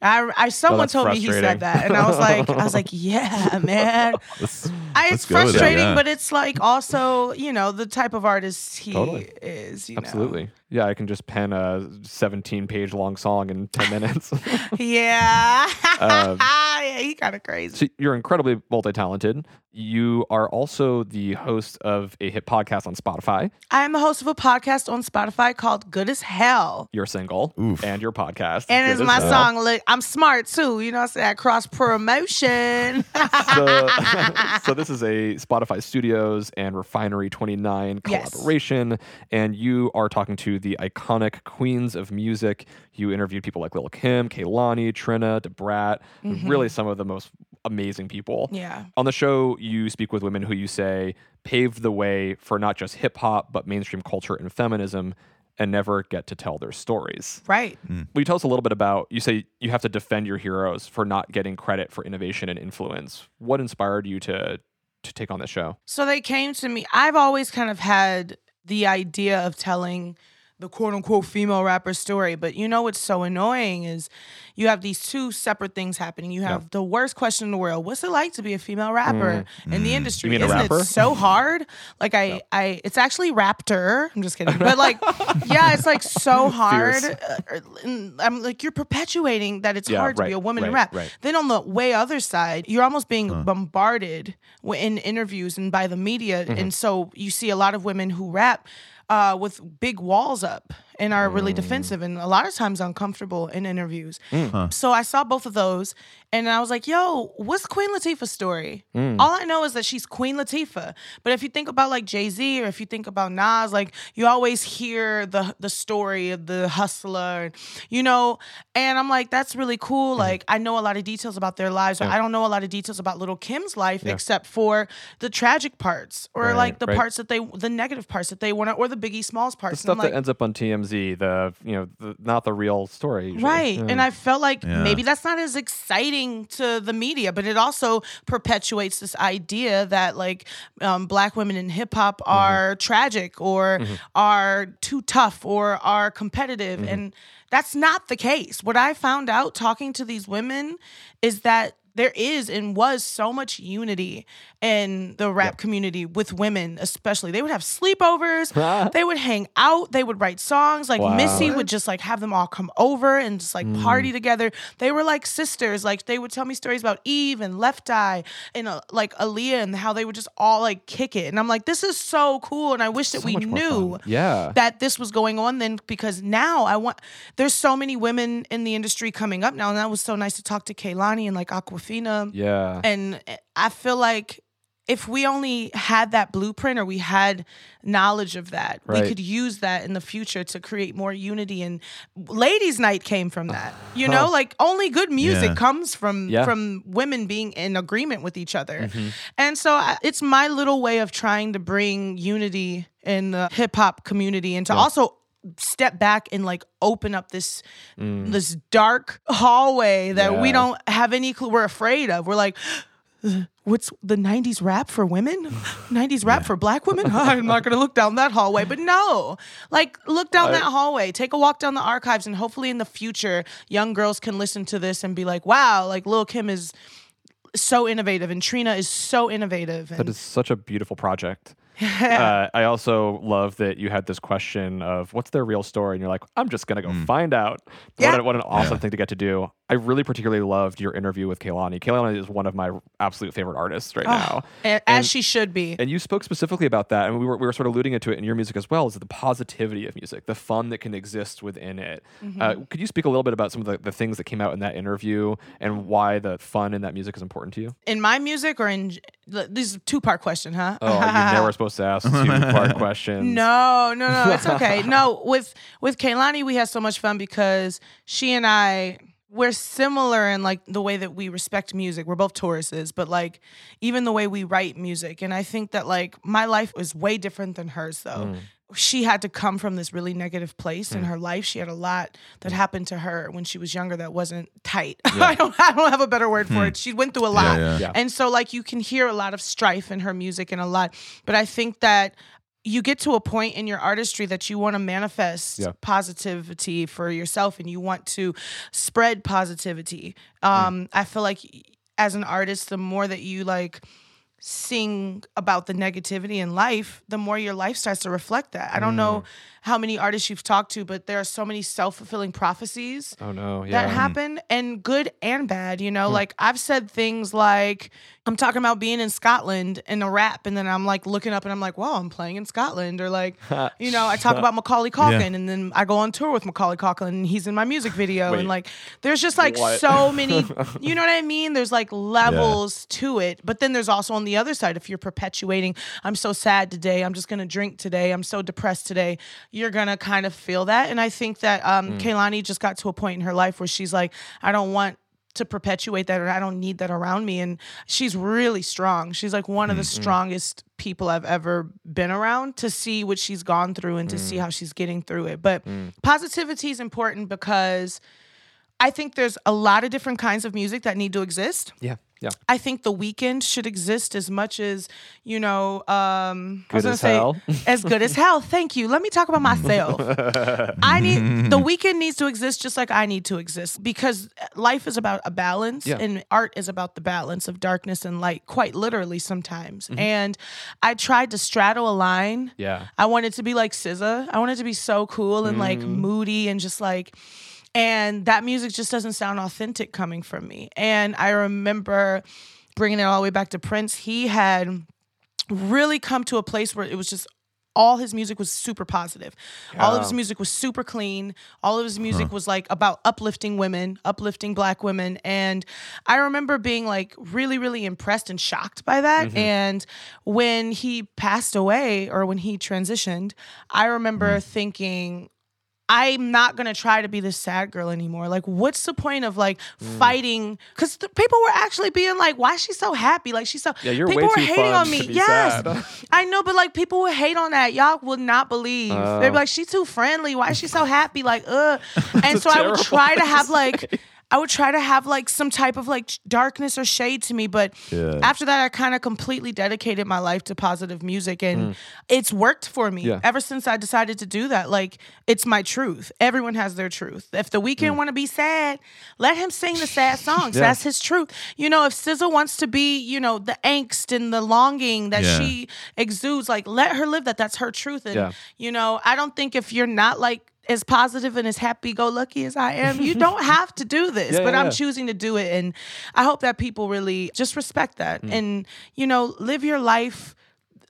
I, I someone that's told me he said that, and I was like, I was like, yeah, man. Let's, I, it's go with frustrating, yeah. but it's like also, you know, the type of artist he Totally. is. You know? Absolutely. Yeah, I can just pen a 17 page long song in 10 minutes. Yeah. Um, yeah, he kind of crazy. so you're incredibly multi talented. You are also the host of a hit podcast on Spotify, I am the host of a podcast on Spotify called Good as Hell. your single, Oof. and your podcast. And Good it's my Hell. song. Look, I'm smart too. You know I'm saying? I cross promotion. So, so this is a Spotify Studios and Refinery 29 Yes. collaboration. And you are talking to the iconic queens of music. You interviewed people like Lil Kim, Kehlani, Trina, Da Brat, really some of the most amazing people. Mm-hmm. yeah. On the show, you speak with women who you say paved the way for not just hip hop, but mainstream culture and feminism, and never get to tell their stories. Right. Hmm. Will you tell us a little bit about? You say you have to defend your heroes for not getting credit for innovation and influence. What inspired you to to take on this show? So they came to me. I've always kind of had the idea of telling the quote unquote female rapper story, but you know what's so annoying is you have these two separate things happening. You have the worst question in the world: What's it like to be a female rapper in the industry? Mm. You mean Isn't rapper? it so hard? Like I, I, it's actually Raptor. I'm just kidding, but like, yeah, it's like so hard. Fierce. Uh, I'm like, you're perpetuating that it's Yeah, hard to be a woman in rap. right. Then on the way other side, you're almost being bombarded in interviews and by the media, Mm-hmm. and so you see a lot of women who rap uh, with big walls up and are Mm. really defensive and a lot of times uncomfortable in interviews. Mm. So I saw both of those, and I was like, "Yo, what's Queen Latifah's story?" Mm. All I know is that she's Queen Latifah. But if you think about like Jay Z or if you think about Nas, like you always hear the the story of the hustler, you know. And I'm like, that's really cool. Mm-hmm. Like I know a lot of details about their lives, but I don't know a lot of details about Little Kim's life except for the tragic parts or Right, like the right. parts that they, the negative parts that they want to, or the Biggie Smalls The parts. stuff And like, that ends up on TMZ, the you know, the, not the real story. usually. Right. Yeah. And I felt like Yeah. maybe that's not as exciting to the media, but it also perpetuates this idea that like um, black women in hip hop Mm-hmm. are tragic or are too tough or are competitive. Mm-hmm. And that's not the case. What I found out talking to these women is that there is and was so much unity in the rap community with women, especially. They would have sleepovers, they would hang out, they would write songs. Like Wow. Missy would just like have them all come over and just like Mm. party together. They were like sisters. Like they would tell me stories about Eve and Left Eye and uh, like Aaliyah and how they would just all like kick it. And I'm like, this is so cool. And I wish that So we knew. Yeah. that this was going on then because now I want there's so many women in the industry coming up now. And that was so nice to talk to Kehlani and like Awkwafina. Yeah. And eh, I feel like if we only had that blueprint or we had knowledge of that, Right. we could use that in the future to create more unity. And ladies' night came from that. You know, like only good music Yeah. comes from Yeah. from women being in agreement with each other. Mm-hmm. And so I, it's my little way of trying to bring unity in the hip hop community and to also step back and like open up this mm. this dark hallway that we don't have any clue we're afraid of. We're like what's the 90s rap for women? 90s rap for black women? I'm not going to look down that hallway. But no like look down that hallway. Take a walk down the archives and hopefully in the future young girls can listen to this and be like wow like lil kim is so innovative, and Trina is so innovative. That And is such a beautiful project. uh, I also love that you had this question of what's their real story, and you're like, I'm just gonna go find out. Yeah. What, what an awesome Yeah. thing to get to do. I really particularly loved your interview with Kehlani. Kehlani is one of my absolute favorite artists right now. a- And- as she should be. And you spoke specifically about that, and we were, we were sort of alluding to it in your music as well, is the positivity of music, the fun that can exist within it. Mm-hmm. Uh, could you speak a little bit about some of the, the things that came out in that interview and why the fun in that music is important to you? in my music or in this is a two part question, huh? Oh, you never supposed to ask two part questions. No, no, no, it's okay. no, with with Kehlani, we had so much fun because she and I we're similar in like the way that we respect music. We're both Tauruses, but like even the way we write music. And I think that like my life was way different than hers though. Mm. She had to come from this really negative place in mm. her life. She had a lot that mm. happened to her when she was younger that wasn't tight. I don't I don't have a better word for hmm. it. She went through a lot. yeah. Yeah. And so like you can hear a lot of strife in her music and a lot. But I think that you get to a point in your artistry that you want to manifest Yeah. positivity for yourself and you want to spread positivity. Um, mm. I feel like as an artist, the more that you like sing about the negativity in life, the more your life starts to reflect that. I don't know mm. how many artists you've talked to, but there are so many self fulfilling prophecies Oh, no. Yeah. that happen and good and bad you know hmm. like i've said things like i'm talking about being in scotland in a rap and then i'm like looking up and i'm like wow i'm playing in scotland or like you know i talk about macaulay Culkin and then i go on tour with macaulay Culkin and he's in my music video Wait. and like there's just like What? so many you know what i mean there's like levels to it but then there's also on the other side if you're perpetuating i'm so sad today i'm just gonna drink today i'm so depressed today you're gonna kind of feel that and i think that um kehlani just got to a point in her life where she's like i don't want to perpetuate that or I don't need that around me and she's really strong. She's like one of the strongest people I've ever been around to see what she's gone through and to see mm. how she's getting through it. But mm. positivity is important because I think there's a lot of different kinds of music that need to exist. yeah. Yeah. I think the Weeknd should exist as much as, you know, um I was gonna as say hell. as good as hell. Thank you. Let me talk about myself. I need the Weeknd needs to exist just like I need to exist because life is about a balance Yeah. and art is about the balance of darkness and light, quite literally sometimes. Mm-hmm. And I tried to straddle a line. Yeah. I wanted to be like SZA. I wanted to be so cool and like Mm. moody and just like and that music just doesn't sound authentic coming from me. And I remember bringing it all the way back to Prince. He had really come to a place where it was just all his music was super positive. All of his music was super clean. All of his music was like about uplifting women, uplifting black women. And I remember being like really, really impressed and shocked by that. Mm-hmm. And when he passed away or when he transitioned, I remember mm-hmm. thinking, I'm not gonna try to be this sad girl anymore. Like, what's the point of like mm. fighting? Because people were actually being like, "Why is she so happy? Like, she's so." Yeah, you're people way were too hating on me. yes. I know, but like people would hate on that. Y'all would not believe. Oh. They'd be oh. like, "She's too friendly. Why is she so happy?" Like, ugh. And so I would try to have like. I would try to have like some type of like darkness or shade to me, but Yeah. after that, I kind of completely dedicated my life to positive music, and it's worked for me Mm. Yeah. ever since I decided to do that. Like, it's my truth. Everyone has their truth. If the Weeknd want to be sad, let him sing the sad songs. Mm. Yeah. That's his truth. You know, if SZA wants to be, you know, the angst and the longing that she exudes, like, let her live that. That's her truth. And, you know, I don't think if you're not like, as positive and as happy go lucky as I am, you don't have to do this. Yeah, but yeah, I'm yeah. choosing to do it. And I hope that people really just respect that Mm. and, you know, live your life,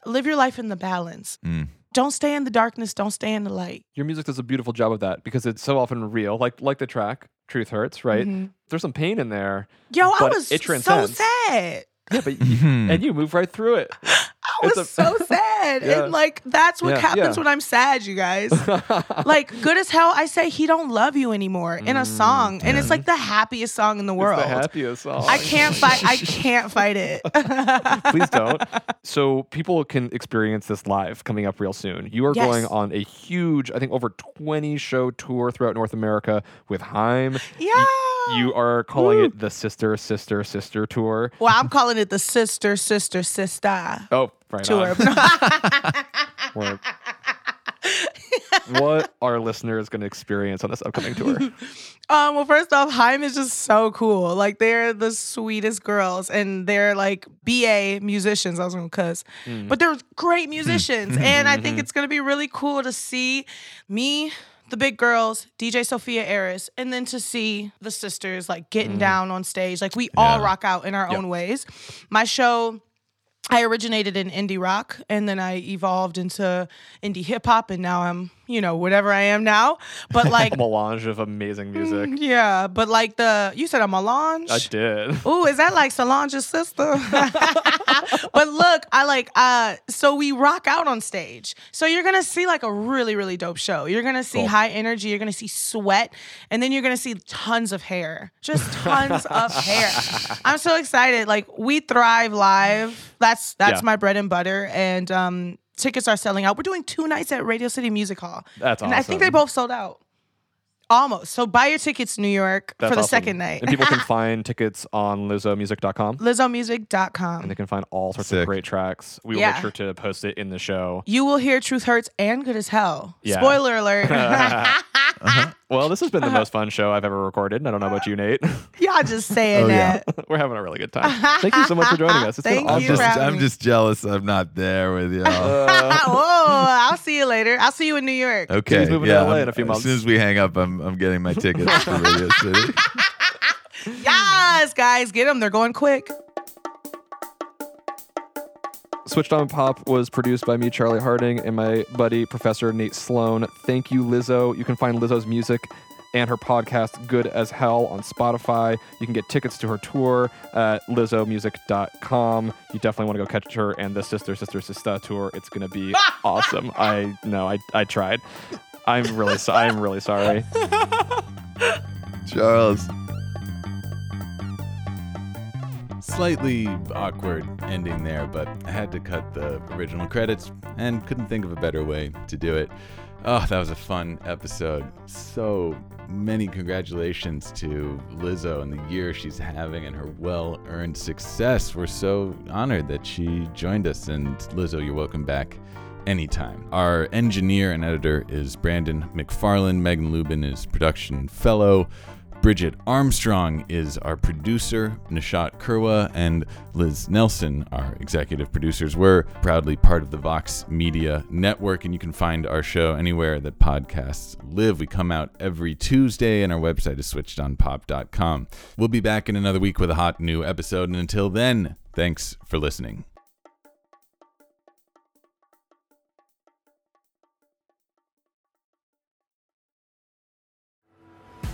live your life in the balance. Mm. Don't stay in the darkness, don't stay in the light. Your music does a beautiful job of that because it's so often real. Like like the track "Truth Hurts," right? There's some pain in there. Yo, I was it so sad. Yeah, but you, and you move right through it. I It's was a- so sad. Yeah. And like that's what Yeah, happens yeah. when I'm sad, you guys. like good as hell, I say he don't love you anymore in a song. And it's like the happiest song in the world. Mm, It's the happiest song. I can't fight I can't fight it. Please don't. So people can experience this live coming up real soon. You are Yes. going on a huge, I think, over 20 show tour throughout North America with Haim. yeah. You are calling it the Sister, Sister, Sister tour. well, I'm calling it the sister, sister, sister Oh, right tour. on. What are listeners going to experience on this upcoming tour? Um, well, first off, Haim is just so cool. Like they're the sweetest girls, and they're like BA musicians. I was gonna cuss, but they're great musicians, and I think it's gonna be really cool to see me, the big girls, DJ Sophia Eris, and then to see the sisters like getting down on stage. Like we all rock out in our own ways. My show. I originated in indie rock and then I evolved into indie hip hop and now I'm, you know, whatever I am now. But like A melange of amazing music. yeah, but like the you said a melange. I did. Ooh, is that like Solange's sister? but look, I like uh so we rock out on stage. So you're gonna see like a really, really dope show. You're gonna see high energy, you're gonna see sweat, and then you're gonna see tons of hair. Just tons of hair. I'm so excited. Like we thrive live. That's that's Yeah. my bread and butter. And um tickets are selling out. We're doing two nights at Radio City Music Hall. That's And I think they both sold out. Almost. So buy your tickets, New York, That's for the awesome. second night. And people can find tickets on LizzoMusic.com. LizzoMusic.com. And they can find all sorts Sick. of great tracks. We will Yeah. make sure to post it in the show. You will hear Truth Hurts and Good as Hell. Yeah. Spoiler alert. Uh-huh. Uh-huh. Well, this has been the uh-huh. most fun show I've ever recorded. I don't know about you, Nate. Y'all just saying Oh, yeah. that. We're having a really good time. Thank you so much for joining us. It's been Thank I'm you awesome. for just, having I'm me. just jealous I'm not there with y'all. Whoa, I'll see you later. I'll see you in New York. Okay, He's moving to yeah. LA I'm- a few months. As soon as we hang up, I'm I'm getting my tickets to Radio City. Yes, guys, get them. They're going quick. Switched on Pop was produced by me, Charlie Harding, and my buddy, Professor Nate Sloan. Thank you, Lizzo. You can find Lizzo's music and her podcast, Good as Hell, on Spotify. You can get tickets to her tour at lizzomusic.com. You definitely want to go catch her and the Sister, Sister, Sister tour. It's going to be awesome. I know, I, I tried. I'm really, so, I'm really sorry. Charles. Slightly awkward ending there, but I had to cut the original credits and couldn't think of a better way to do it. Oh, that was a fun episode. So many congratulations to Lizzo and the year she's having and her well earned success. We're so honored that she joined us. And Lizzo, you're welcome back anytime. Our engineer and editor is Brandon McFarland. Megan Lubin is production fellow. Bridget Armstrong is our producer, Nishat Kurwa and Liz Nelson, our executive producers. We're proudly part of the Vox Media Network, and you can find our show anywhere that podcasts live. We come out every Tuesday, and our website is switchedonpop.com. We'll be back in another week with a hot new episode, and until then, thanks for listening.